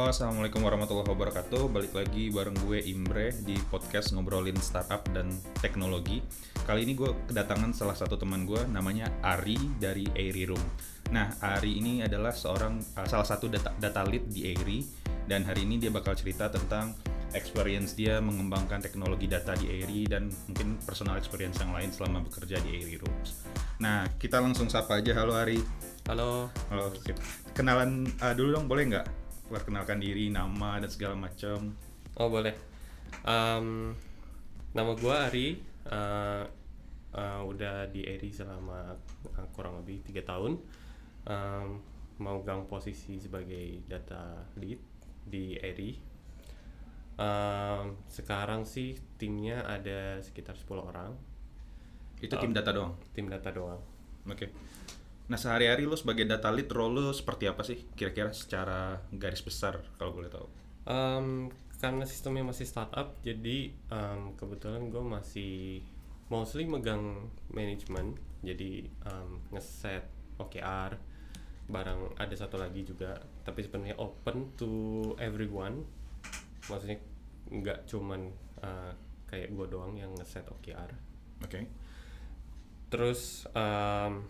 Halo, assalamualaikum warahmatullahi wabarakatuh. Balik lagi bareng gue Imbre di podcast ngobrolin startup dan teknologi. Kali ini gue kedatangan salah satu teman gue, namanya Ari dari Airy Room. Nah, Ari ini adalah seorang uh, salah satu data, data lead di Airy dan hari ini dia bakal cerita tentang experience dia mengembangkan teknologi data di Airy dan mungkin personal experience yang lain selama bekerja di Airy Rooms. Nah, kita langsung sapa aja. Halo Ari. Halo. Halo. Kenalan uh, dulu dong, boleh nggak? Perkenalkan diri, nama dan segala macam. Oh boleh. Um, nama gue Ari. Uh, uh, udah di Eri selama uh, kurang lebih tiga tahun. Um, memegang posisi sebagai data lead di Eri. Um, sekarang sih timnya ada sekitar 10 orang. Itu tim data doang. Tim data doang. Oke. Nah sehari-hari lu sebagai data lead role lu seperti apa sih? Kira-kira secara garis besar kalau boleh tahu. Um, karena sistemnya masih startup, jadi um, kebetulan gue masih mostly megang manajemen, jadi um, ngeset OKR, barang ada satu lagi juga, tapi sebenarnya open to everyone, maksudnya nggak cuman uh, kayak gue doang yang ngeset OKR. Oke. Terus um,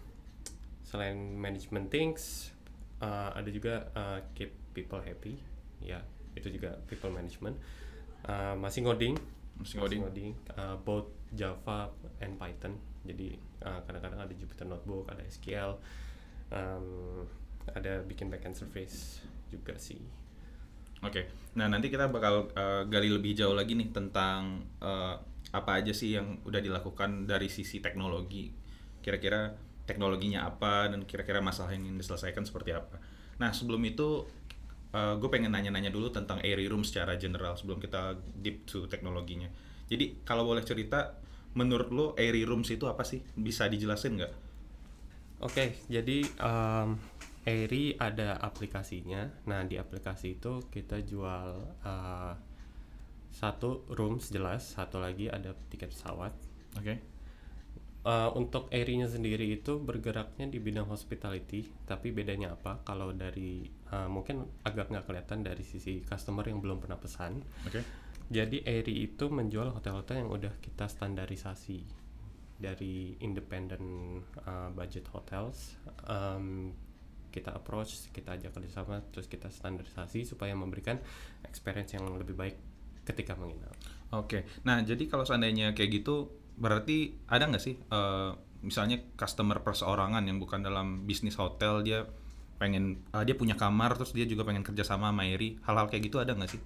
selain management things, uh, ada juga uh, keep people happy, ya itu juga people management. Uh, masih ngoding, Masih ngoding. uh, both Java and Python. Jadi uh, kadang-kadang ada Jupyter Notebook, ada SQL, um, ada bikin backend service juga sih. Oke. Nah nanti kita bakal uh, gali lebih jauh lagi nih tentang uh, apa aja sih yang udah dilakukan dari sisi teknologi. Kira-kira teknologinya apa dan kira-kira masalah yang ingin diselesaikan seperti apa. Nah sebelum itu gue pengen nanya-nanya dulu tentang Airy Room secara general sebelum kita deep to teknologinya. Jadi kalau boleh cerita, menurut lo Airy Rooms itu apa sih? Bisa dijelasin nggak? Oke, jadi um, Airy ada aplikasinya. Nah, di aplikasi itu kita jual uh, satu rooms jelas, satu lagi ada tiket pesawat. Oke. Uh, untuk Airy-nya sendiri itu bergeraknya di bidang hospitality, tapi bedanya apa? Kalau dari uh, mungkin agak nggak kelihatan dari sisi customer yang belum pernah pesan. Oke. Jadi Airy itu menjual hotel-hotel yang udah kita standarisasi dari independent uh, budget hotels. Um, kita approach, kita ajak kerjasama, terus kita standarisasi supaya memberikan experience yang lebih baik ketika menginap. Oke, nah jadi kalau seandainya kayak gitu, berarti ada nggak sih, eh, misalnya customer perseorangan yang bukan dalam bisnis hotel dia pengen, eh, dia punya kamar terus dia juga pengen kerja sama sama hal-hal kayak gitu ada nggak sih?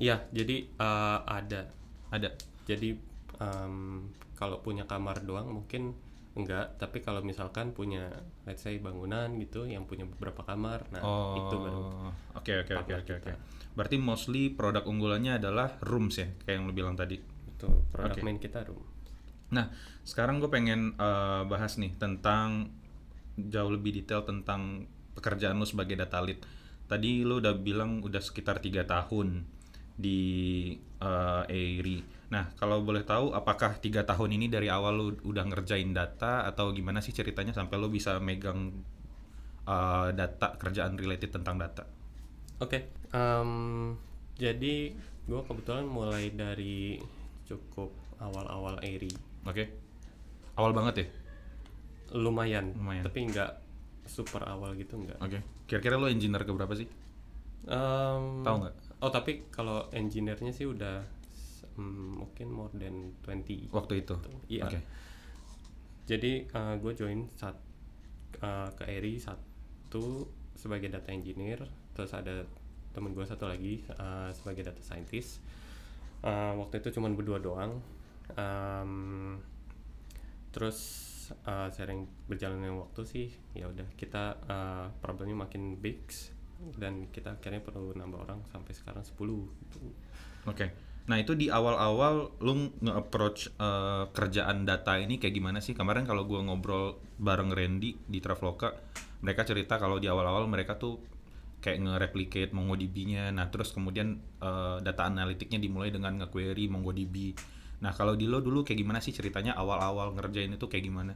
Iya, jadi uh, ada. Ada. Jadi um, kalau punya kamar doang mungkin enggak, tapi kalau misalkan punya let's say bangunan gitu yang punya beberapa kamar, nah itu baru Oh, oke oke oke oke. Berarti mostly produk unggulannya adalah rooms ya, kayak yang lu bilang tadi. Itu produk Oke. main kita room. Nah, sekarang gue pengen eh, bahas nih tentang jauh lebih detail tentang pekerjaan lu sebagai data lead. Tadi lu udah bilang udah sekitar tiga tahun di eh, Airy. Nah, kalau boleh tahu, apakah tiga tahun ini dari awal lu udah ngerjain data atau gimana sih ceritanya sampai lu bisa megang eh, data kerjaan related tentang data? Oke, em, jadi gue kebetulan mulai dari cukup awal-awal Airy, Oke, awal banget ya. lumayan, Lumayan. tapi nggak super awal gitu nggak. Oke, kira-kira lu engineer ke berapa sih? Em, Tahu nggak? Oh tapi kalau engineer-nya sih udah mm, mungkin more than 20 Waktu itu. Iya. Oke. Jadi gue join saat uh, ke Eri satu sebagai data engineer, terus ada temen gue satu lagi uh, sebagai data scientist. Uh, waktu itu cuman berdua doang. Um, terus uh, sering berjalannya waktu sih, ya udah kita uh, problemnya makin big dan kita akhirnya perlu nambah orang sampai sekarang 10 gitu. Oke. Nah itu di awal-awal lu nge-approach eh, kerjaan data ini kayak gimana sih? Kemarin kalau gua ngobrol bareng Randy di Traveloka, mereka cerita kalau di awal-awal mereka tuh kayak nge-replicate MongoDB-nya. Nah terus kemudian eh, data analitiknya dimulai dengan nge-query MongoDB. Nah kalau di lo dulu kayak gimana sih ceritanya awal-awal ngerjain itu kayak gimana?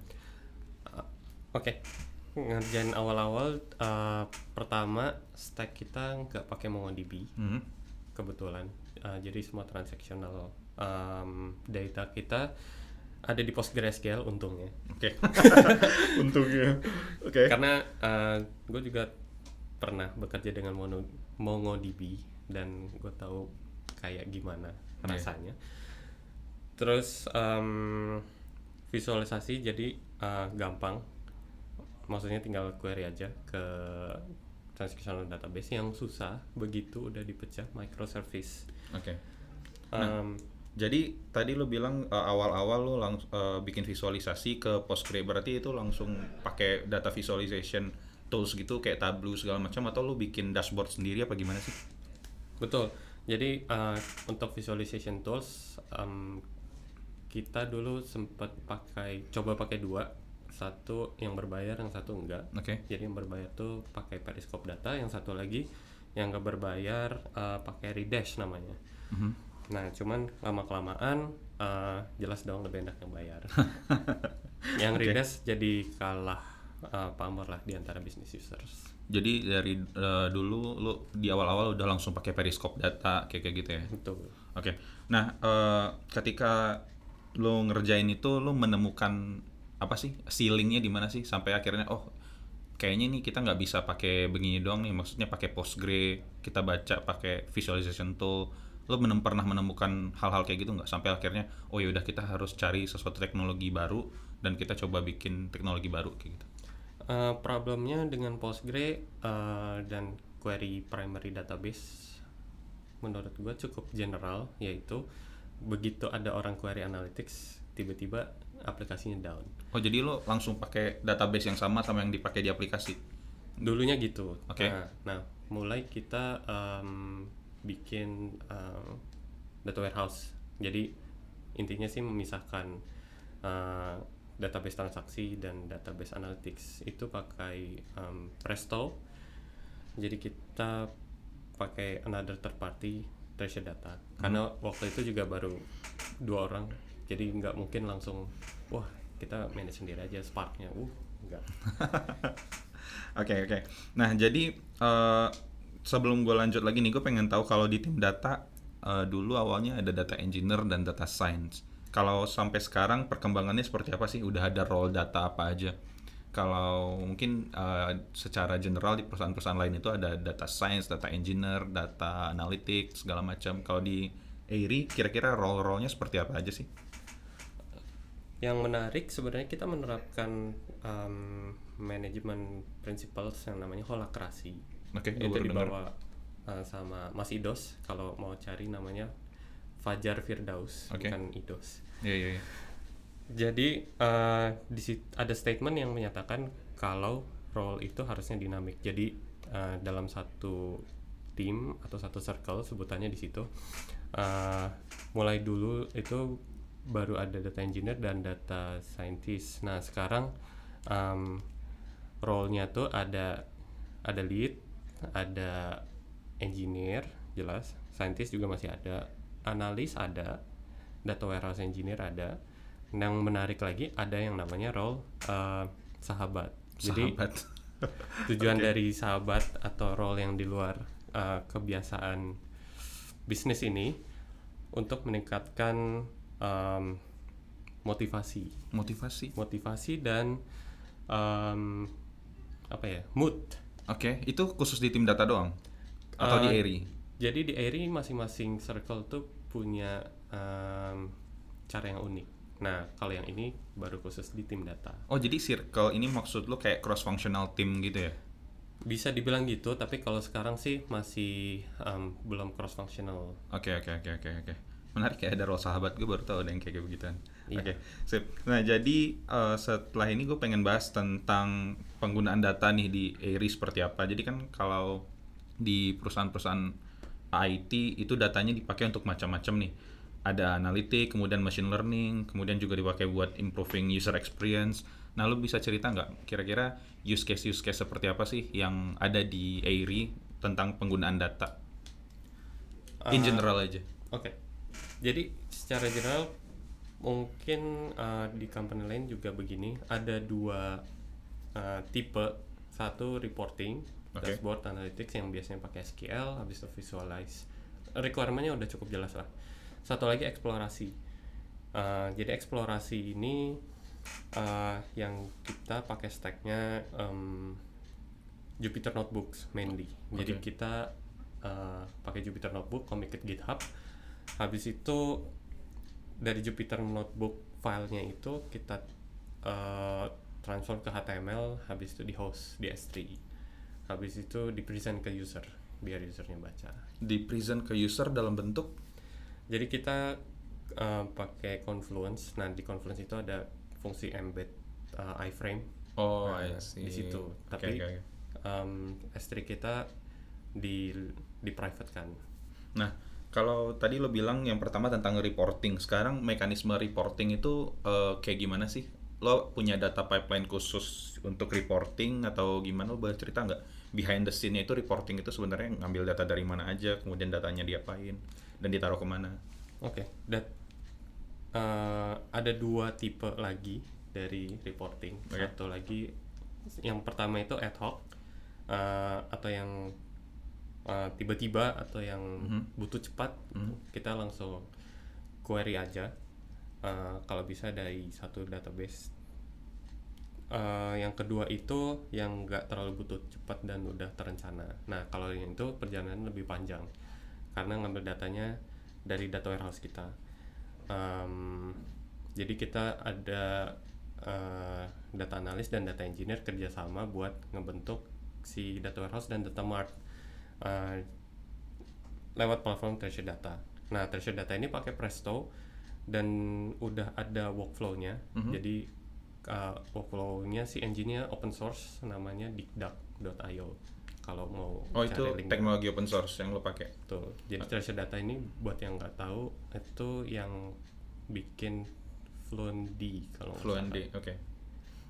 Oke, ngerjain awal-awal uh, pertama stack kita nggak pakai MongoDB Mhm. kebetulan Uh, jadi semua transactional um, data kita ada di PostgreSQL untungnya Oke. Untungnya. Oke. karena gue juga pernah bekerja dengan Mono, MongoDB dan gue tahu kayak gimana Iya. rasanya terus um, visualisasi jadi uh, gampang maksudnya tinggal query aja ke transactional database yang susah begitu udah dipecah microservice Oke. Um, Jadi tadi lu bilang uh, awal-awal lu langsung bikin visualisasi ke Postgre berarti itu langsung pakai data visualization tools gitu kayak Tableau segala macam atau lu bikin dashboard sendiri apa gimana sih? Betul. Jadi uh, untuk visualization tools um, kita dulu sempat pakai coba pakai dua, satu yang berbayar, yang satu enggak. Oke. Jadi yang berbayar tuh pakai Periscope data, yang satu lagi yang enggak berbayar uh, pakai Redash namanya. Mhm. Nah, cuman lama kelamaan uh, jelas dong lebih enak yang bayar. yang Oke. Redash jadi kalah uh, pamor lah di antara business users. Jadi dari uh, dulu lu di awal-awal udah langsung pakai Periscope data kayak kayak gitu ya. Betul. Oke. Nah, eh, ketika lo ngerjain itu lo menemukan apa sih ceilingnya di mana sih sampai akhirnya oh kayaknya nih kita nggak bisa pakai begini doang nih maksudnya pakai Postgre kita baca pakai visualization tool lo menem pernah menemukan hal-hal kayak gitu nggak sampai akhirnya oh ya udah kita harus cari sesuatu teknologi baru dan kita coba bikin teknologi baru kayak gitu Uh, problemnya dengan Postgre uh, dan query primary database menurut gue cukup general yaitu begitu ada orang query analytics tiba-tiba aplikasinya down. Oh jadi lo langsung pakai database yang sama sama yang dipakai di aplikasi? Dulunya gitu. Oke. nah, nah, mulai kita um, bikin uh, data warehouse. Jadi intinya sih memisahkan uh, database transaksi dan database analytics itu pakai um, Presto. Jadi kita pakai another third party treasure data. Karena waktu itu juga baru dua orang. Jadi nggak mungkin langsung wah kita manage sendiri aja Sparknya. Uh enggak Oke oke. Nah jadi eh, sebelum gue lanjut lagi nih, gue pengen tahu kalau di tim data eh, dulu awalnya ada data engineer dan data science. Kalau sampai sekarang perkembangannya seperti apa sih? Udah ada role data apa aja? Kalau mungkin eh, secara general di perusahaan-perusahaan lain itu ada data science, data engineer, data analytics segala macam. Kalau di Airy kira-kira role-role-nya seperti apa aja sih? Yang menarik sebenarnya kita menerapkan um, manajemen principles yang namanya holakrasi. Oke, gue itu dibawa uh, sama Mas Idos kalau mau cari namanya Fajar Firdaus Oke. bukan Idos. Iya iya. iya. Jadi uh, di ada statement yang menyatakan kalau role itu harusnya dinamik. Jadi uh, dalam satu tim atau satu circle sebutannya di situ uh, mulai dulu itu baru ada data engineer dan data scientist. Nah sekarang um, role-nya tuh ada ada lead, ada engineer jelas, scientist juga masih ada, analis ada, data warehouse engineer ada. Yang menarik lagi ada yang namanya role uh, sahabat. Jadi Sahabat. tujuan Oke. dari sahabat atau role yang di luar uh, kebiasaan bisnis ini untuk meningkatkan um, motivasi, Motivasi. motivasi dan um, apa ya mood. Oke, itu khusus di tim data doang atau di Uh, Airy? Jadi di Airy masing-masing circle tuh punya um, cara yang unik. Nah kalau yang ini baru khusus di tim data. Oh jadi circle ini maksud lo kayak cross functional team gitu ya? Bisa dibilang gitu, tapi kalau sekarang sih masih um, belum cross functional. Oke oke oke oke oke. Menarik ya ada role sahabat gue baru tahu ada yang kayak begituan. Iya. Oke sip. Nah jadi eh, setelah ini gue pengen bahas tentang penggunaan data nih di Airy seperti apa. Jadi kan kalau di perusahaan-perusahaan IT itu datanya dipakai untuk macam-macam nih. Ada analitik, kemudian machine learning, kemudian juga dipakai buat improving user experience. Nah, lu bisa cerita nggak kira-kira use case use case seperti apa sih yang ada di Airy tentang penggunaan data? In Ah, general aja. Oke. Jadi secara general mungkin uh, di company lain juga begini, ada dua uh, tipe satu reporting Oke. dashboard analytics yang biasanya pakai SQL habis itu visualize. Requirementnya udah cukup jelas lah. Satu lagi eksplorasi. Uh, jadi eksplorasi ini uh, yang kita pakai stacknya um, Jupyter Notebooks mainly. Jadi Oke. kita uh, pakai Jupyter Notebook commit ke GitHub. Habis itu dari Jupyter Notebook filenya itu kita uh, transfer ke HTML habis itu di host di S3 habis itu di present ke user biar usernya baca. Di present ke user dalam bentuk? Jadi kita uh, pakai Confluence. Nah di Confluence itu ada fungsi embed uh, iframe. Oh, Nah, I see. di situ. Oke, tapi oke, oke. um, S3 kita di di private kan. Nah, kalau tadi lo bilang yang pertama tentang reporting, sekarang mekanisme reporting itu eh, kayak gimana sih? Lo punya data pipeline khusus untuk reporting atau gimana? Lo boleh cerita nggak? Behind the scene-nya itu reporting itu sebenarnya ngambil data dari mana aja, kemudian datanya diapain dan ditaruh ke mana? Oke, dat eh, ada dua tipe lagi dari reporting. Oke. Satu lagi, yang pertama itu ad hoc eh, atau yang eh, tiba-tiba atau yang Mhm. butuh cepat, Mhm. kita langsung query aja. Eh, kalau bisa dari satu database. Eh, yang kedua itu yang nggak terlalu butuh cepat dan udah terencana. Nah, kalau yang itu perjalanan lebih panjang karena ngambil datanya dari data warehouse kita. Em, jadi kita ada eh, data analis dan data engineer kerjasama buat ngebentuk si data warehouse dan data mart eh, lewat platform Treasure Data. Nah, Treasure Data ini pakai Presto dan udah ada workflow-nya. Mhm. Jadi uh, workflow-nya si engine-nya open source namanya digduck.io. Kalau mau Oh, cari itu link teknologi open source yang lo pakai. Betul. Jadi Treasure Data ini buat yang nggak tahu itu yang bikin Fluentd kalau nggak Fluent salah. D, oke.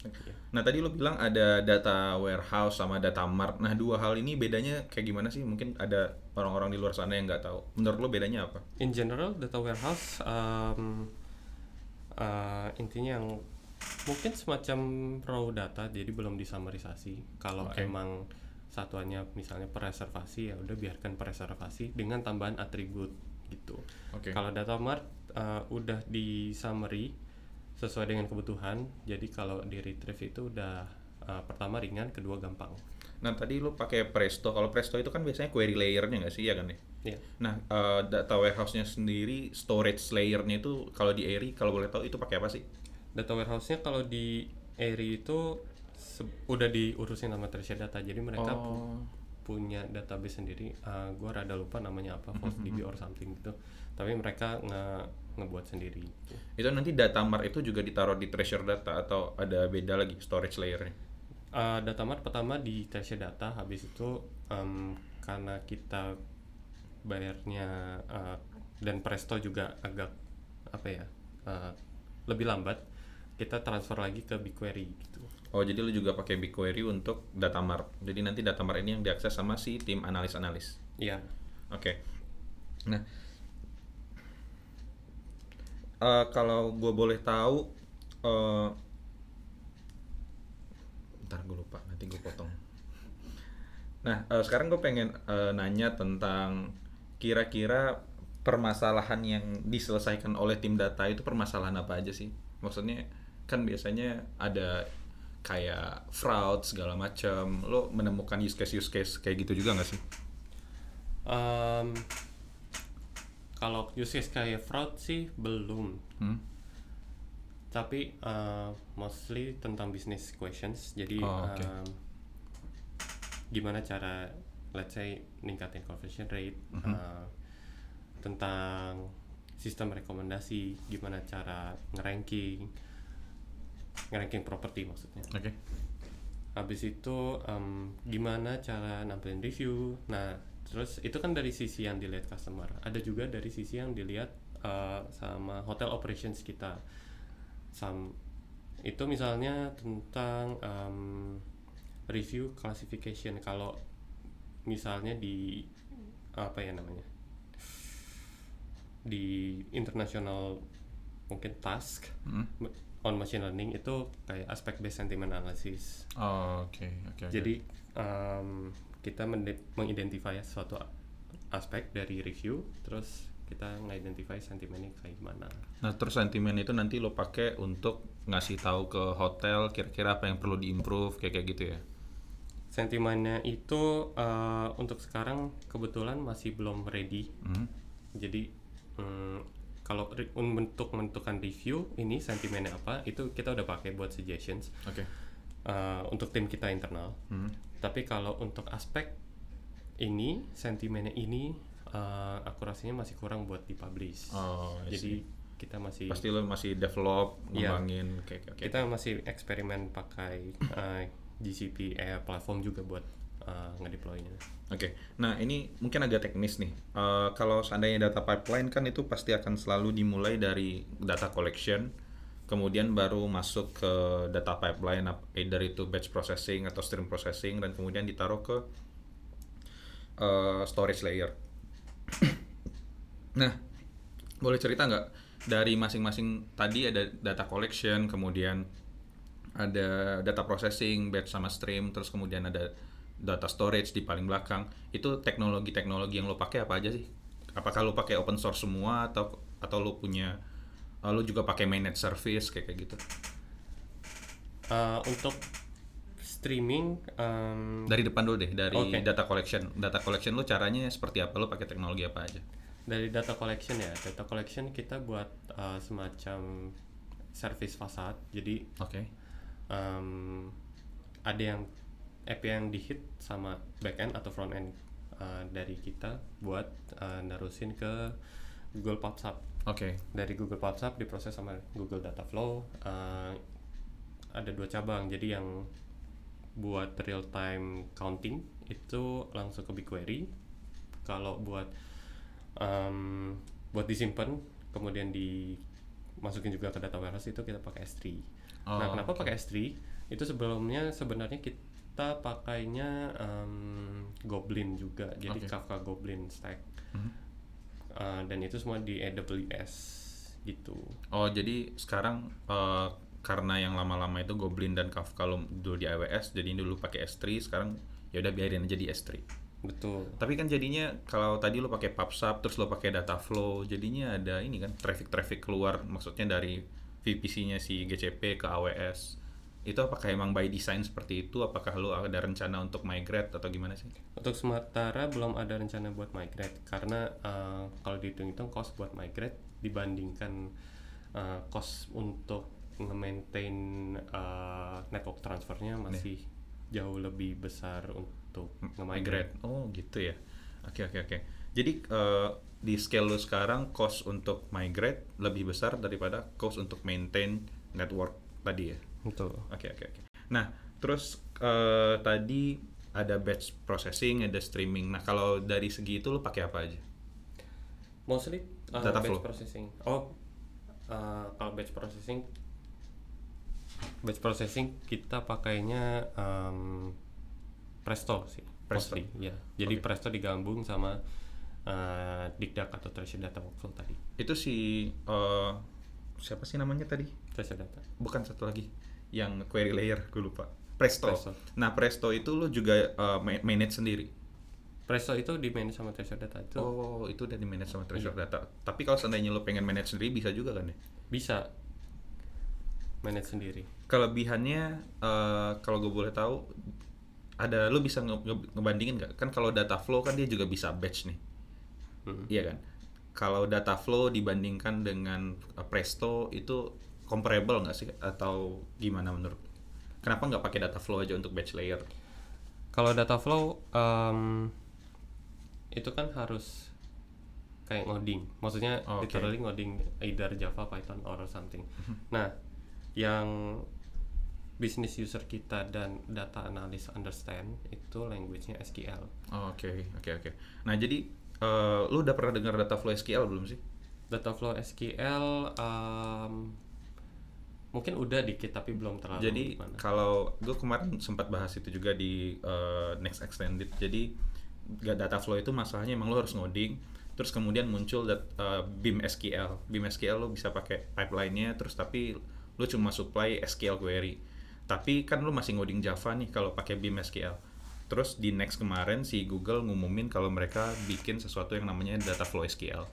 Iya. Nah tadi lo bilang ada data warehouse sama data mart. Nah dua hal ini bedanya kayak gimana sih? Mungkin ada orang-orang di luar sana yang nggak tahu. Menurut lo bedanya apa? In general data warehouse um, uh, intinya yang mungkin semacam raw data jadi belum disummarisasi. Kalau Oke. emang satuannya misalnya preservasi ya udah biarkan preservasi dengan tambahan atribut gitu. Oke. Kalau data mart uh, udah di summary sesuai dengan kebutuhan. Jadi kalau di retrieve itu udah uh, pertama ringan, kedua gampang. Nah tadi lo pakai Presto. Kalau Presto itu kan biasanya query layernya nggak sih ya kan ya? Iya. Nah eh, data warehouse-nya sendiri, storage layer-nya itu kalau di Airy kalau boleh tahu itu pakai apa sih? Data warehouse-nya kalau di Airy itu se- udah diurusin sama Treasure Data. Jadi mereka pu- Oh. punya database sendiri. Uh, gua rada lupa namanya apa, ForceDB or something gitu. Tapi mereka nge ngebuat sendiri. gitu. Itu nanti data mart itu juga ditaruh di treasure data atau ada beda lagi storage layer-nya? Uh, data mart pertama di Treasure Data, habis itu em, karena kita bayarnya uh, dan Presto juga agak apa ya uh, lebih lambat, kita transfer lagi ke BigQuery gitu. Oh jadi lu juga pakai BigQuery untuk data mart. Jadi nanti data mart ini yang diakses sama si tim analis-analis. Iya. Oke. Nah, eh, kalau gue boleh tahu, eh, ntar gue lupa, nanti gue potong. Nah, eh, sekarang gue pengen eh, nanya tentang kira-kira permasalahan yang diselesaikan oleh tim data itu permasalahan apa aja sih? Maksudnya kan biasanya ada kayak fraud segala macam. Lo menemukan use case use case kayak gitu juga nggak sih? Em, kalau use case kayak fraud sih belum, Hmm? tapi eh, mostly tentang business questions. Jadi Oh, oke. em, gimana cara, let's say ningkatin conversion rate, Mhm. eh, tentang sistem rekomendasi, gimana cara ngeranking, ngeranking properti maksudnya. Oke. Habis itu em, gimana cara nampilin review. Nah, terus itu kan dari sisi yang dilihat customer. Ada juga dari sisi yang dilihat eh, sama hotel operations kita. Sam itu misalnya tentang em, review classification. Kalau misalnya di apa ya namanya? Di international mungkin task Hmm? On machine learning itu kayak aspek based sentiment analysis. Oh, oke, oke, oke. Jadi um, kita mengidentify suatu aspek dari review, terus kita ngidentify sentimennya kayak gimana. Nah, terus sentimen itu nanti lo pakai untuk ngasih tahu ke hotel kira-kira apa yang perlu diimprove kayak kayak gitu ya. Sentimennya itu uh, untuk sekarang kebetulan masih belum ready. Mhm. Jadi mm, kalau untuk menentukan review ini sentimennya apa itu kita udah pakai buat suggestions Oke. uh, untuk tim kita internal. Mhm. Tapi kalau untuk aspek ini sentimennya ini uh, akurasinya masih kurang buat dipublish. Oh, Jadi kita masih pasti lo masih develop, Iya. ngembangin kayak kayak. kita masih eksperimen pakai uh, GCP eh, platform juga buat uh, ngedeploynya. Oke, nah ini mungkin agak teknis nih. Eh, kalau seandainya data pipeline kan itu pasti akan selalu dimulai dari data collection, kemudian baru masuk ke data pipeline, either itu batch processing atau stream processing, dan kemudian ditaruh ke eh, storage layer. nah, boleh cerita nggak dari masing-masing tadi ada data collection, kemudian ada data processing, batch sama stream, terus kemudian ada data storage di paling belakang. Itu teknologi-teknologi yang lo pakai apa aja sih? Apakah lo pakai open source semua atau atau lo punya eh, lo juga pakai managed service kayak kayak gitu? Uh, untuk streaming um, Dari depan dulu deh, dari Oke. data collection. Data collection lo caranya seperti apa? Lo pakai teknologi apa aja? dari data collection ya data collection kita buat uh, semacam service fasad jadi Oke. um, ada yang API yang di hit sama backend atau front end uh, dari kita buat uh, narusin ke Google PubSub Oke. dari Google PubSub diproses sama Google Data Flow uh, ada dua cabang. Jadi yang buat real time counting itu langsung ke BigQuery. Kalau buat um, buat disimpan kemudian dimasukin juga ke data warehouse itu kita pakai S3 nah Oh, kenapa oke. pakai S3 itu sebelumnya sebenarnya kita pakainya um, Goblin juga jadi Oke. Kafka Goblin stack Mhm. Uh, dan itu semua di AWS gitu. Oh jadi sekarang eh, karena yang lama-lama itu Goblin dan Kafka lo dulu di AWS, jadi dulu pakai S3, sekarang ya udah biarin aja di S3. Betul. Tapi kan jadinya kalau tadi lo pakai PubSub terus lo pakai data flow, jadinya ada ini kan traffic-traffic keluar maksudnya dari VPC-nya si GCP ke AWS. Itu apakah emang by design seperti itu? Apakah lo ada rencana untuk migrate atau gimana sih? Untuk sementara belum ada rencana buat migrate karena uh, kalau dihitung-hitung cost buat migrate dibandingkan uh, cost untuk nge-maintain uh, network transfernya masih jauh lebih besar untuk nge-migrate. Migrate. Oh gitu ya. Oke oke oke. Jadi eh, di scale lo sekarang cost untuk migrate lebih besar daripada cost untuk maintain network tadi ya? Betul. Oke oke oke. Nah terus eh, tadi ada batch processing, ada streaming. Nah kalau dari segi itu lo pakai apa aja? Mostly uh, Data batch flow. processing. Oh, uh, kalau batch processing, batch processing kita pakainya um, Presto sih. Presto. mostly, ya. Jadi Oke. Presto digabung sama uh, Digdak atau Treasure Data Workflow tadi. Itu si eh, siapa sih namanya tadi? Treasure Data. Bukan satu lagi yang query layer, gue lupa. Presto. Presto. Nah Presto itu lo juga ma- manage sendiri. Presto itu di manage sama Treasure Data itu Oh, itu udah di manage sama Treasure Iya. Data. Tapi kalau seandainya lo pengen manage sendiri bisa juga kan ya? bisa manage sendiri. Kelebihannya eh, kalau gue boleh tahu ada lo bisa nge- nge- ngebandingin nggak? Kan kalau data flow kan dia juga bisa batch nih. Hmm. Iya kan? Kalau data flow dibandingkan dengan eh, Presto itu comparable nggak sih atau gimana menurut? Kenapa nggak pakai data flow aja untuk batch layer? Kalau data flow um, itu kan harus kayak ngoding. Maksudnya Oh, Oke. literally ngoding either Java, Python or something. nah, yang business user kita dan data analyst understand itu language-nya SQL. Oh, Oke, oke, oke. Nah jadi eh, lu udah pernah dengar data flow SQL belum sih? Data flow SQL um, mungkin udah dikit tapi belum terlalu Jadi gimana. kalau gue kemarin sempat bahas itu juga di uh, Next Extended. Jadi data flow itu masalahnya emang lo harus ngoding, terus kemudian muncul dat, uh, BIM SQL. BIM SQL lo bisa pakai pipeline-nya, terus tapi lu cuma supply SQL query. Tapi kan lu masih ngoding Java nih kalau pakai Beam SQL. Terus di next kemarin si Google ngumumin kalau mereka bikin sesuatu yang namanya data flow SQL.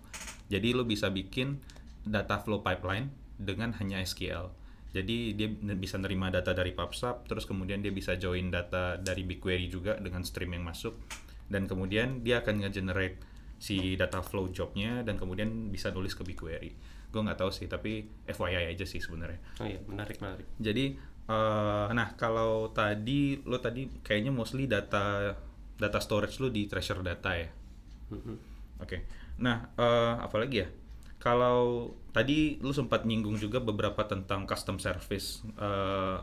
Jadi lu bisa bikin data flow pipeline dengan hanya SQL. Jadi dia bisa nerima data dari PubSub, terus kemudian dia bisa join data dari BigQuery juga dengan stream yang masuk, dan kemudian dia akan nge-generate si data flow jobnya dan kemudian bisa nulis ke BigQuery. Gue nggak tahu sih, tapi FYI aja sih sebenarnya. Oh iya, menarik menarik. Jadi, eh, nah kalau tadi lo tadi kayaknya mostly data data storage lo di treasure data ya. Mhm. Oke. Nah, eh, apa lagi ya? Kalau tadi lu sempat nyinggung juga beberapa tentang custom service, eh,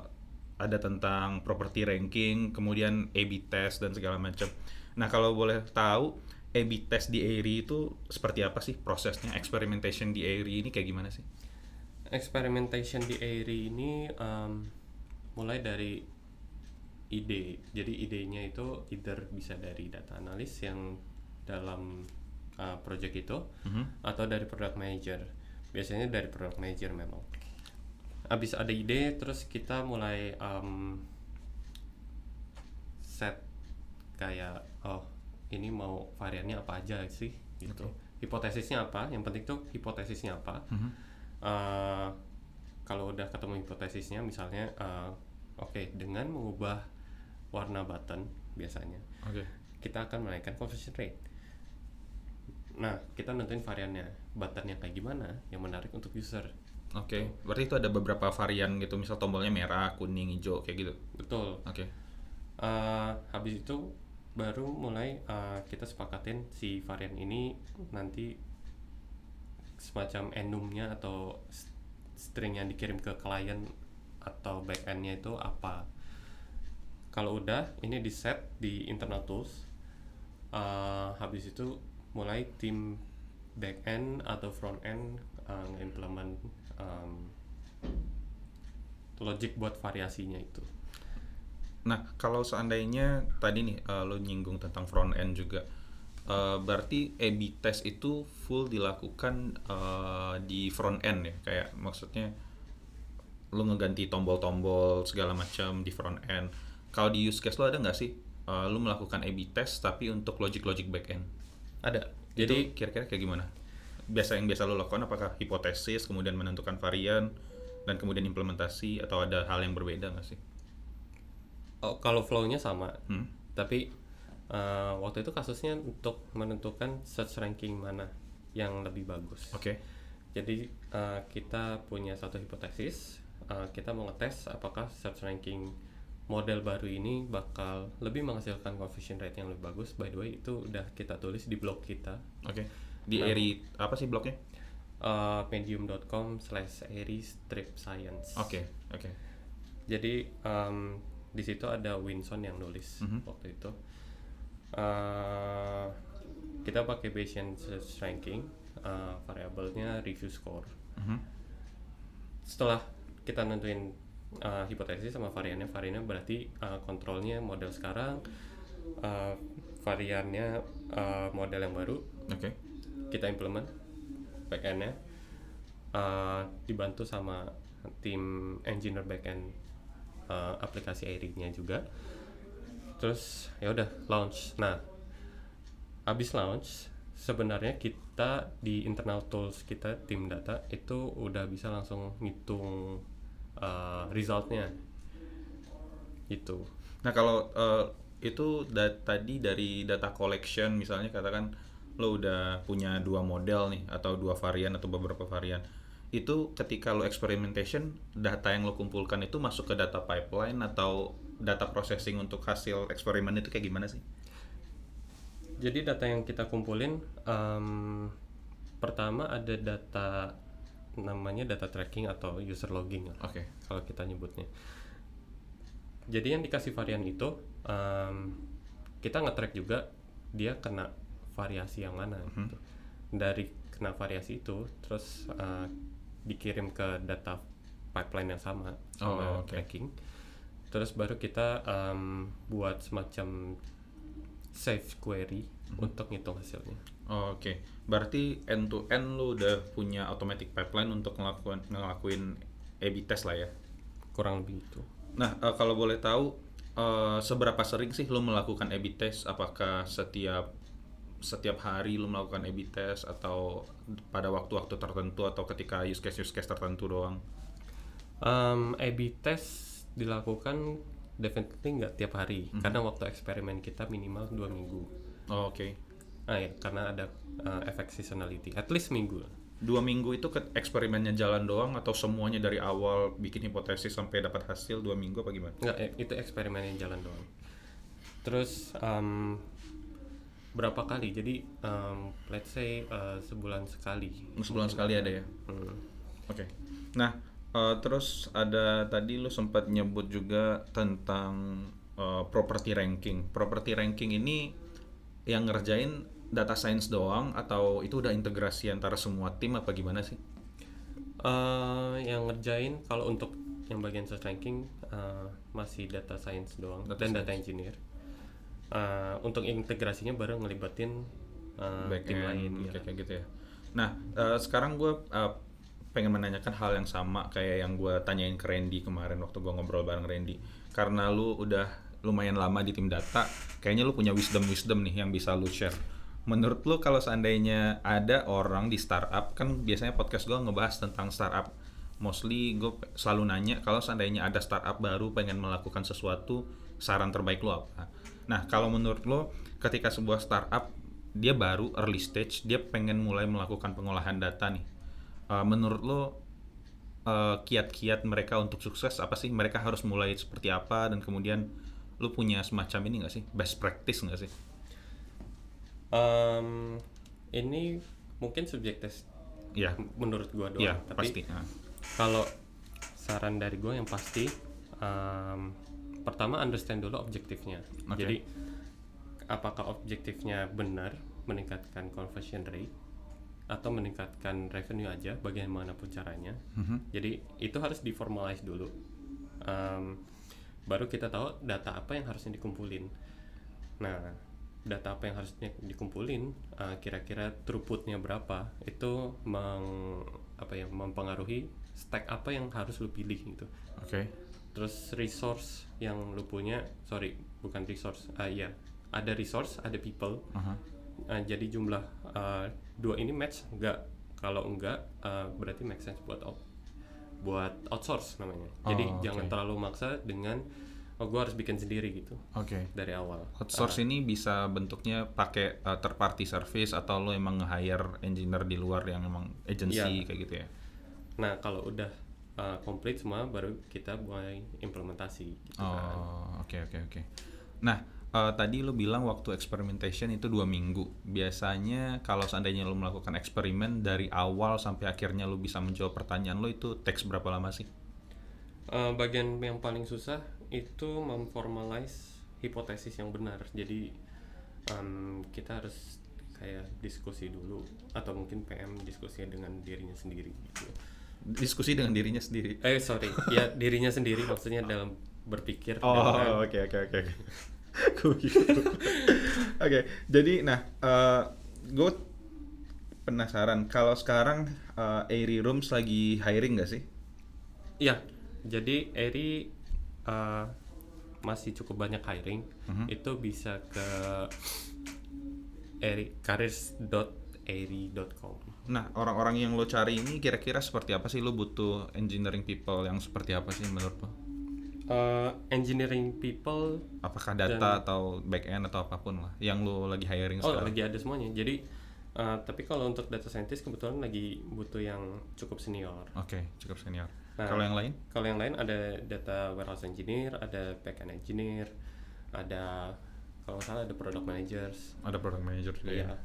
ada tentang property ranking, kemudian A/B test dan segala macam. Nah, kalau boleh tahu A/B test di Airy itu seperti apa sih prosesnya? Experimentation di Airy ini kayak gimana sih? Experimentation di Airy ini em, mulai dari ide. Jadi idenya itu either bisa dari data analis yang dalam uh, project itu Mhm. atau dari product manager. Biasanya dari product manager memang. Habis ada ide, terus kita mulai em, set kayak oh ini mau variannya apa aja sih gitu. Hipotesisnya apa? Yang penting tuh hipotesisnya apa. Mhm. Eh, kalau udah ketemu hipotesisnya misalnya eh, oke dengan mengubah warna button biasanya Oke. kita akan menaikkan conversion rate nah kita nentuin variannya buttonnya kayak gimana yang menarik untuk user Oke. Berarti itu ada beberapa varian gitu, misal tombolnya merah, kuning, hijau kayak gitu. betul Oke. Eh, habis itu baru mulai eh, kita sepakatin si varian ini nanti semacam enumnya atau string yang dikirim ke klien atau backendnya itu apa kalau udah ini di set di internal tools eh, habis itu mulai tim backend atau front end uh, nge-implement um, logic buat variasinya itu Nah, kalau seandainya tadi nih eh, lo nyinggung tentang front end juga, eh, berarti A/B test itu full dilakukan eh, di front end ya, kayak maksudnya lo ngeganti tombol-tombol segala macam di front end. Kalau di use case lo ada nggak sih eh, lo melakukan A/B test tapi untuk logic-logic back end? ada Jadi kira-kira kayak gimana? Biasa yang biasa lo lakukan apakah hipotesis kemudian menentukan varian dan kemudian implementasi atau ada hal yang berbeda nggak sih? oh, kalau flow-nya sama Hmm? tapi uh, waktu itu kasusnya untuk menentukan search ranking mana yang lebih bagus Oke. jadi uh, kita punya satu hipotesis uh, kita mau ngetes apakah search ranking model baru ini bakal lebih menghasilkan conversion rate yang lebih bagus by the way itu udah kita tulis di blog kita Oke. Di Nah. eri apa sih blognya? uh, medium.com slash eri strip science Oke, oke. jadi em, di situ ada Winson yang nulis Mhm. waktu itu Eh, kita pakai Bayesian search ranking eh, variabelnya review score Mhm. setelah kita nentuin eh, hipotesis sama variannya. Variannya berarti eh, kontrolnya model sekarang eh, variannya eh, model yang baru. Oke. kita implement backendnya uh, dibantu sama tim engineer backend uh, aplikasi Airy-nya juga. Terus ya udah launch. Nah habis launch sebenarnya kita di internal tools kita tim data itu udah bisa langsung ngitung uh, resultnya itu Nah kalau eh, itu da- tadi dari data collection misalnya katakan lo udah punya dua model nih atau dua varian atau beberapa varian itu ketika lo experimentation data yang lo kumpulkan itu masuk ke data pipeline atau data processing untuk hasil eksperimen itu kayak gimana sih? Jadi data yang kita kumpulin em, pertama ada data namanya data tracking atau user logging Oke. kalau kita nyebutnya. Jadi yang dikasih varian itu em, kita nge-track juga dia kena variasi yang mana gitu. Dari kena variasi itu terus eh, dikirim ke data pipeline yang sama sama Oh, oke. tracking. Terus baru kita em, buat semacam save query untuk ngitung hasilnya. Oh, Oke, berarti end to end lo udah punya automatic pipeline untuk ngelakuin ngelakuin A/B test lah ya. kurang lebih itu Nah, eh, kalau boleh tahu eh, seberapa sering sih lo melakukan A/B test? Apakah setiap setiap hari lo melakukan A/B test atau pada waktu-waktu tertentu atau ketika use case use case tertentu doang? Um, A/B test dilakukan definitely nggak tiap hari karena waktu eksperimen kita minimal dua minggu. Oh, Oke. Ah ya, karena ada uh, efek seasonality, at least minggu. Dua minggu itu ke eksperimennya jalan doang atau semuanya dari awal bikin hipotesis sampai dapat hasil dua minggu apa gimana? Nggak, itu eksperimen yang jalan doang. Terus um, berapa kali? Jadi um, let's say uh, sebulan sekali. Sebulan sekali ada ya? Hmm. Oke. Nah, eh, terus ada tadi lu sempat nyebut juga tentang eh, property ranking. Property ranking ini yang ngerjain data science doang atau itu udah integrasi antara semua tim apa gimana sih? Eh, yang ngerjain kalau untuk yang bagian search ranking eh, masih data science doang Data dan data engineer. Eh, untuk integrasinya baru ngelibatin eh, Back tim lain. end, ya. kayak, kayak gitu ya. Nah, eh, sekarang gue pengen menanyakan hal yang sama kayak yang gue tanyain ke Randy kemarin waktu gue ngobrol bareng Randy. Karena lu udah lumayan lama di tim data, kayaknya lu punya wisdom-wisdom nih yang bisa lu share. Menurut lu kalau seandainya ada orang di startup, kan biasanya podcast gue ngebahas tentang startup. Mostly gue selalu nanya kalau seandainya ada startup baru pengen melakukan sesuatu, saran terbaik lu apa? Nah, kalau menurut lo ketika sebuah startup dia baru early stage, dia pengen mulai melakukan pengolahan data nih. Eh, menurut lo eh, kiat-kiat mereka untuk sukses apa sih? Mereka harus mulai seperti apa dan kemudian lu punya semacam ini nggak sih? Best practice nggak sih? Em, ini mungkin subjektif Iya, menurut gua doang. iya Tapi pasti. Nah, kalau saran dari gue yang pasti em, pertama understand dulu objektifnya Oke. jadi apakah objektifnya benar meningkatkan conversion rate atau meningkatkan revenue aja bagaimanapun caranya mhm. jadi itu harus diformalize dulu Em, baru kita tahu data apa yang harusnya dikumpulin nah data apa yang harusnya dikumpulin eh, kira-kira throughputnya berapa itu meng, apa ya mempengaruhi stack apa yang harus lu pilih gitu. Oke. terus resource yang lu punya sorry bukan resource ah iya ada resource ada people. Aha. Ah, jadi jumlah ah, dua ini match enggak kalau enggak ah, berarti make sense buat out, buat outsource namanya. Jadi Oh, jangan terlalu maksa dengan oh gue harus bikin sendiri gitu Oke. dari awal Outsource ini bisa bentuknya pakai uh, third party service atau lo emang nge-hire engineer di luar yang emang agency Iya. kayak gitu ya? nah kalau udah ah, komplit semua baru kita mulai implementasi gitu kan. Oh, oke oke oke. Nah, eh, tadi lu bilang waktu experimentation itu dua minggu. Biasanya kalau seandainya lu melakukan eksperimen dari awal sampai akhirnya lu bisa menjawab pertanyaan lu itu teks berapa lama sih? Eh, bagian yang paling susah itu memformalize hipotesis yang benar. Jadi em, kita harus kayak diskusi dulu atau mungkin PM diskusi dengan dirinya sendiri gitu. Diskusi dengan dirinya sendiri. Eh sorry, ya dirinya sendiri maksudnya dalam berpikir. Oh, oke oke oke. Oke, jadi nah, gue penasaran kalau sekarang eh, Airy Rooms lagi hiring nggak sih? Iya, jadi Eri eh, masih cukup banyak hiring. Mhm. Itu bisa ke eri careers.eri.com. Nah, orang-orang yang lo cari ini kira-kira seperti apa sih? Lo butuh engineering people yang seperti apa sih menurut lo? Eh, engineering people Apakah data atau back end atau apa pun lah yang lo lagi hiring Oh, sekarang? lagi ada semuanya. Jadi, eh, tapi kalau untuk data scientist kebetulan lagi butuh yang cukup senior. Oke, cukup senior. Nah, Kalau yang lain? Kalau yang lain ada data warehouse engineer, ada backend engineer, ada kalau salah ada product managers. Ada product manager juga Iya. ya.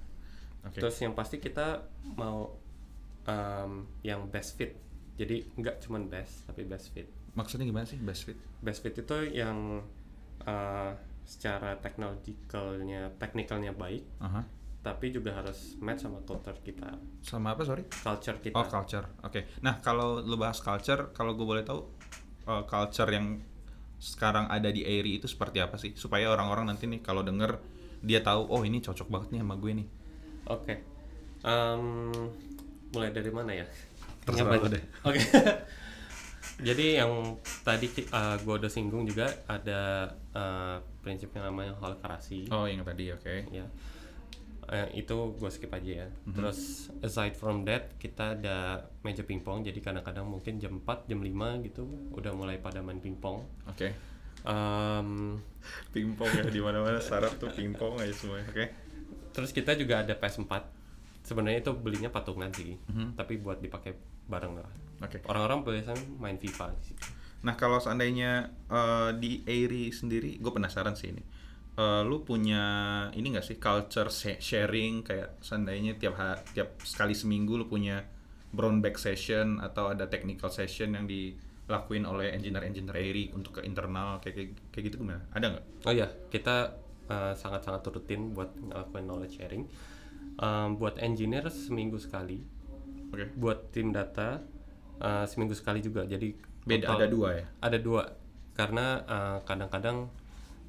Oke. Terus yang pasti kita mau um, yang best fit. Jadi nggak cuman best, tapi best fit. Maksudnya gimana sih best fit? Best fit itu yang uh, secara technologicalnya, technicalnya baik, Aha. Tapi juga harus match sama culture kita. Sama apa sorry? Culture kita. Oh culture. Oke. Nah kalau lo bahas culture, kalau gue boleh tahu uh, culture yang sekarang ada di Airy itu seperti apa sih? Supaya orang-orang nanti nih kalau denger dia tahu oh ini cocok banget nih sama gue nih. Oke. Em, mulai dari mana ya? Terserah lo deh. Oke. Jadi yang tadi uh, gue udah singgung juga ada uh, prinsip yang namanya holokrasi. Oh, yang tadi oke. Ya. Uh, itu gue skip aja ya. Terus aside from that kita ada meja pingpong. Jadi kadang-kadang mungkin jam 4, jam 5 gitu udah mulai pada main pingpong. Oke. Um, Pingpong ya di mana-mana sarap tuh pingpong aja semuanya. Oke. terus kita juga ada PS4. Sebenarnya itu belinya patungan sih, Mhm. tapi buat dipakai bareng lah. Oke. Orang-orang biasanya main FIFA sih. Nah, kalau seandainya eh, di Airy sendiri, gue penasaran sih ini. Eh, lu punya ini nggak sih culture sharing kayak seandainya tiap ha- tiap sekali seminggu lu punya brown bag session atau ada technical session yang dilakuin oleh engineer-engineer Airy untuk ke internal kayak kayak, kayak gitu gimana? Ada nggak? Oh iya, kita uh, sangat-sangat rutin buat ngelakuin knowledge sharing. Um, buat engineer seminggu sekali, Oke. buat tim data uh, seminggu sekali juga. Jadi Beda total- ada dua ya. Ada dua, karena uh, kadang-kadang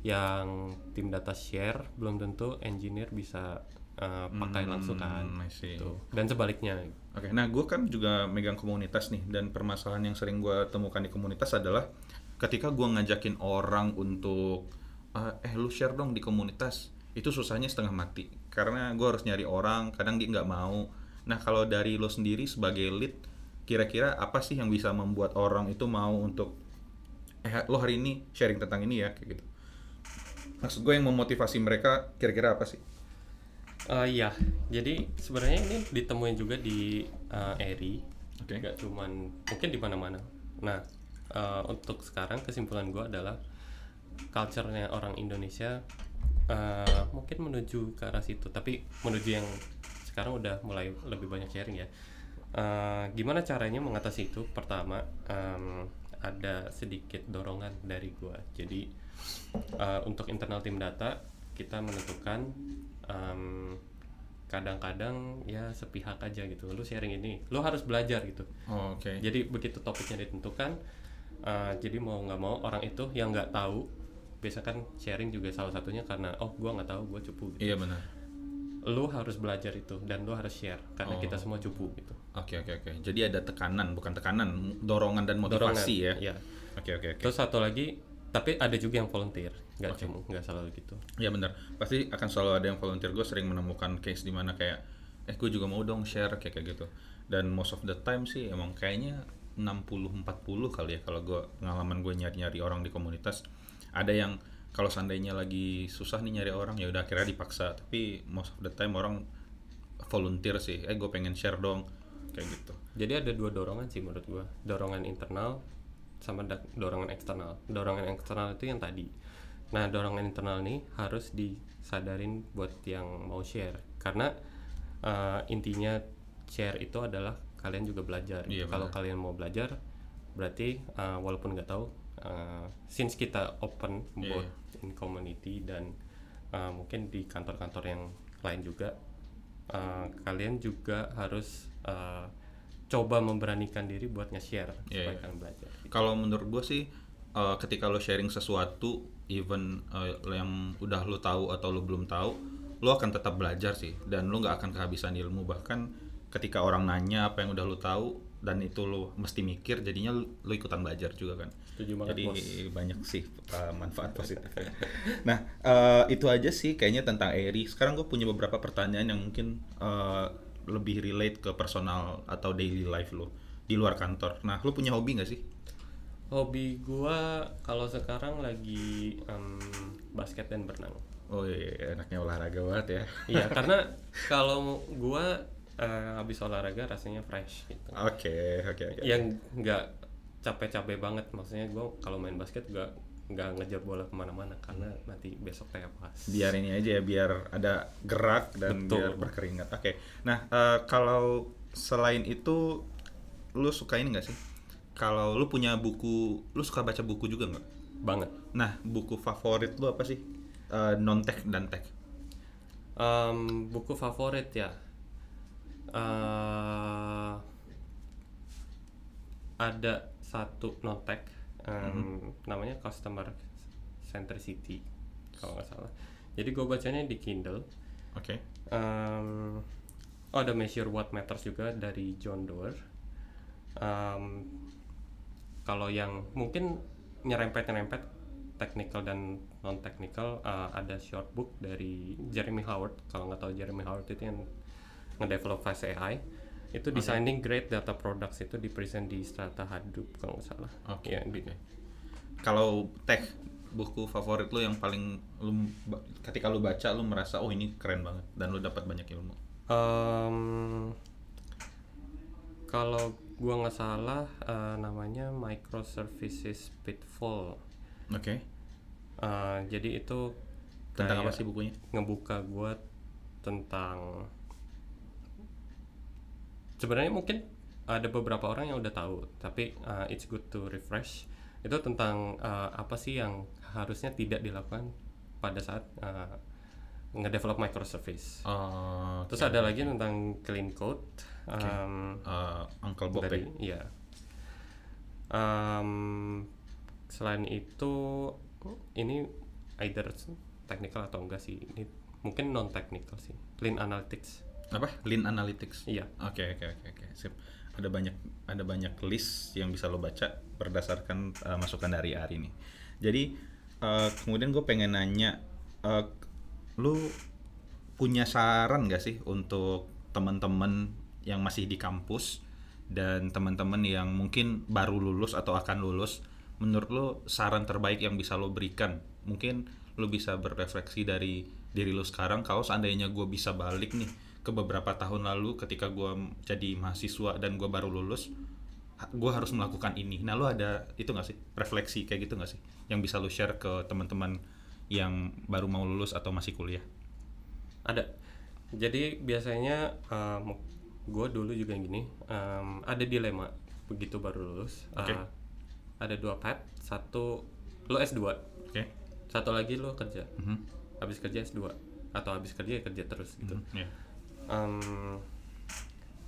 yang tim data share belum tentu engineer bisa uh, pakai langsung kan. Hmm, I see. Tuh. Dan sebaliknya. Oke, nah gue kan juga megang komunitas nih dan permasalahan yang sering gue temukan di komunitas adalah ketika gue ngajakin orang untuk "Ah, eh lu share dong di komunitas itu susahnya setengah mati karena gue harus nyari orang kadang dia nggak mau nah kalau dari lo sendiri sebagai lead kira-kira apa sih yang bisa membuat orang itu mau untuk eh lo hari ini sharing tentang ini ya kayak gitu maksud gue yang memotivasi mereka kira-kira apa sih Uh, iya, jadi sebenarnya ini ditemuin juga di uh, Eri, Oke. nggak cuman mungkin di mana-mana. Nah, uh, untuk sekarang kesimpulan gue adalah culture-nya orang Indonesia uh, mungkin menuju ke arah situ, tapi menuju yang sekarang udah mulai lebih banyak sharing ya. Uh, gimana caranya mengatasi itu? Pertama, um, ada sedikit dorongan dari gua. Jadi uh, untuk internal tim data kita menentukan um, kadang-kadang ya sepihak aja gitu. Lu sharing ini, lu harus belajar gitu. Oh, oke Jadi begitu topiknya ditentukan, uh, jadi mau nggak mau orang itu yang nggak tahu, biasa kan sharing juga salah satunya karena oh gua nggak tahu, gua cupu. Gitu. iya benar Lu harus belajar itu dan lu harus share karena Oh. kita semua cupu gitu. Oke oke oke. Jadi ada tekanan, bukan tekanan, dorongan dan motivasi Dorongan, ya. Iya. Oke oke oke. Terus satu lagi, tapi ada juga yang volunteer, nggak cuma nggak selalu gitu. Ya benar. Pasti akan selalu ada yang volunteer. Gue sering menemukan case di mana kayak, eh gue juga mau dong share kayak kayak gitu. Dan most of the time sih emang kayaknya 60-40 kali ya kalau gue pengalaman gue nyari-nyari orang di komunitas. Ada yang kalau seandainya lagi susah nih nyari orang ya udah akhirnya dipaksa. Tapi most of the time orang volunteer sih. Eh gue pengen share dong kayak gitu. Jadi ada dua dorongan sih menurut gua, dorongan internal sama dorongan eksternal. Dorongan eksternal itu yang tadi. Nah, dorongan internal nih harus disadarin buat yang mau share, karena uh, intinya share itu adalah kalian juga belajar. Iya, Kalau kalian mau belajar, berarti uh, walaupun nggak tahu, uh, since kita open Iya, both in community dan uh, mungkin di kantor-kantor yang lain juga uh, kalian juga harus uh, coba memberanikan diri buat nge-share Iya, supaya kalian belajar. Kalau menurut gue sih uh, ketika lo sharing sesuatu, even uh, yang udah lo tahu atau lo belum tahu, lo akan tetap belajar sih dan lo nggak akan kehabisan ilmu bahkan ketika orang nanya apa yang udah lo tahu dan itu lo mesti mikir jadinya lo, lo ikutan belajar juga kan. Setuju banget, Jadi Bos. banyak sih uh, manfaat positif. nah uh, itu aja sih kayaknya tentang Eri. Sekarang gue punya beberapa pertanyaan yang mungkin uh, lebih relate ke personal atau daily life lo di luar kantor. Nah lo punya hobi nggak sih? Hobi gua kalau sekarang lagi em, basket dan berenang. Oh iya, enaknya olahraga banget ya. Iya, karena kalau gua eh, habis olahraga rasanya fresh gitu. Oke, oke, oke. Yang nggak capek-capek banget, maksudnya gua kalau main basket nggak nggak ngejar bola ke mana-mana karena nanti besok teh pas. Biar ini aja ya, biar ada gerak dan Betul. biar berkeringat. Oke. Nah, eh, kalau selain itu, lu suka ini nggak sih? Kalau lu punya buku, lu suka baca buku juga nggak? banget. Nah, buku favorit lu apa sih? Eh, non tech dan tech. Em, buku favorit ya. Eh, ada satu notek em, namanya Customer Centricity kalau nggak salah. Jadi gue bacanya di Kindle. Oke. Em, oh ada Measure What Matters juga dari John Doerr. Em, kalau yang mungkin nyerempet-nyerempet technical dan non technical ada short book dari Jeremy Howard kalau nggak tahu Jeremy Howard itu yang ngedevelop Fast AI itu Oke. designing great data products itu di present di Strata Hadoop kalau nggak salah Oke, Ya, di- oke. Kalau tech buku favorit lu yang paling lu ketika lu baca lu merasa oh ini keren banget dan lu dapat banyak ilmu. Em, kalau gua nggak salah eh, namanya microservices pitfall Oke. Eh, jadi itu Tentang apa sih bukunya? ngebuka gua tentang sebenarnya mungkin ada beberapa orang yang udah tahu tapi uh, it's good to refresh. Itu tentang uh, apa sih yang harusnya tidak dilakukan pada saat uh, ngedevelop microservice. Oh, terus ada lagi tentang clean code um, eh, Uncle Bob dari ya? iya. Um, selain itu ini either technical atau enggak sih? Ini mungkin non technical sih clean analytics Apa? Lean Analytics. iya Oke oke oke oke sip. Ada banyak ada banyak list yang bisa lo baca berdasarkan uh, masukan dari Ari nih. Jadi uh, kemudian gue pengen nanya, uh, lu punya saran gak sih untuk teman-teman yang masih di kampus dan teman-teman yang mungkin baru lulus atau akan lulus? Menurut lo saran terbaik yang bisa lo berikan? Mungkin lo bisa berefleksi dari diri lo sekarang kalau seandainya gue bisa balik nih ke beberapa tahun lalu ketika gue jadi mahasiswa dan gue baru lulus gue harus melakukan ini. Nah lo ada itu gak sih? Refleksi kayak gitu gak sih? Yang bisa lo share ke teman-teman yang baru mau lulus atau masih kuliah? Ada. Jadi biasanya um, gue dulu juga gini um, ada dilema begitu baru lulus Oke. Uh, ada dua path. Satu lo S2 oke. Satu lagi lo kerja. Mhm. habis kerja S2 atau habis kerja ya kerja terus gitu. Mhm, iya. Em,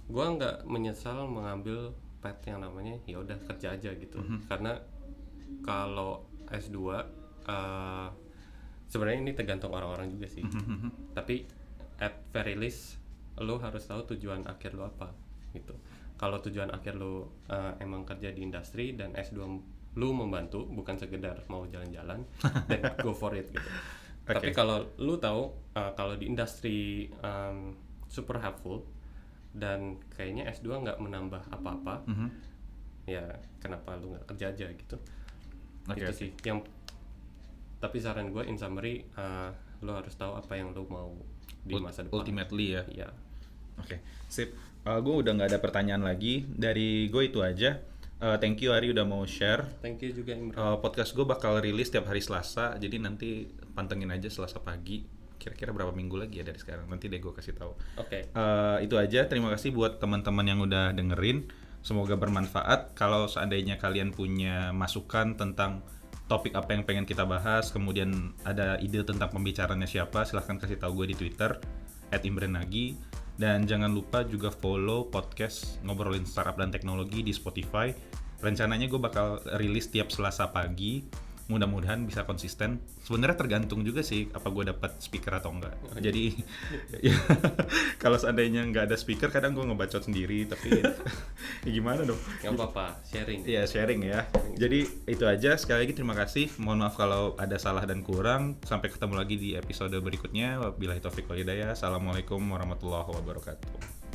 gua nggak menyesal mengambil path yang namanya ya udah kerja aja gitu. Karena kalau S2 eh, sebenarnya ini tergantung orang-orang juga sih. Mhm, tapi at very least lo harus tahu tujuan akhir lo apa gitu. Kalau tujuan akhir lo eh, emang kerja di industri dan S2 lu membantu bukan sekedar mau jalan-jalan then go for it gitu. Tapi Oke. kalau lu tahu eh, kalau di industri em, super helpful dan kayaknya S2 nggak menambah apa-apa Mhm. ya kenapa lu nggak kerja aja gitu Oke, itu sih yang tapi saran gue in summary uh, lo harus tahu apa yang lo mau di masa depan ultimately ya Iya. Oke, sip. gue udah nggak ada pertanyaan lagi. Dari gue itu aja. Eh, thank you Ari udah mau share. thank you juga Imran Eh, podcast gue bakal rilis tiap hari Selasa. Jadi nanti pantengin aja Selasa pagi. Kira-kira berapa minggu lagi ya dari sekarang? Nanti deh gue kasih tahu. oke Eh, itu aja. Terima kasih buat teman-teman yang udah dengerin. Semoga bermanfaat. Kalau seandainya kalian punya masukan tentang topik apa yang pengen kita bahas, kemudian ada ide tentang pembicaranya siapa, silahkan kasih tahu gue di Twitter @imbrenagi dan jangan lupa juga follow podcast ngobrolin startup dan teknologi di Spotify. Rencananya gue bakal rilis tiap Selasa pagi. Mudah-mudahan bisa konsisten. Sebenarnya tergantung juga sih apa gue dapat speaker atau enggak. Jadi ya, kalau seandainya nggak ada speaker, kadang gue ngebacot sendiri. Tapi ya gimana dong? nggak apa-apa sharing Iya sharing ya. Jadi itu aja. Sekali lagi terima kasih. Mohon maaf kalau ada salah dan kurang. Sampai ketemu lagi di episode berikutnya. Wabillahi taufiq wal hidayah. Assalamualaikum warahmatullahi wabarakatuh.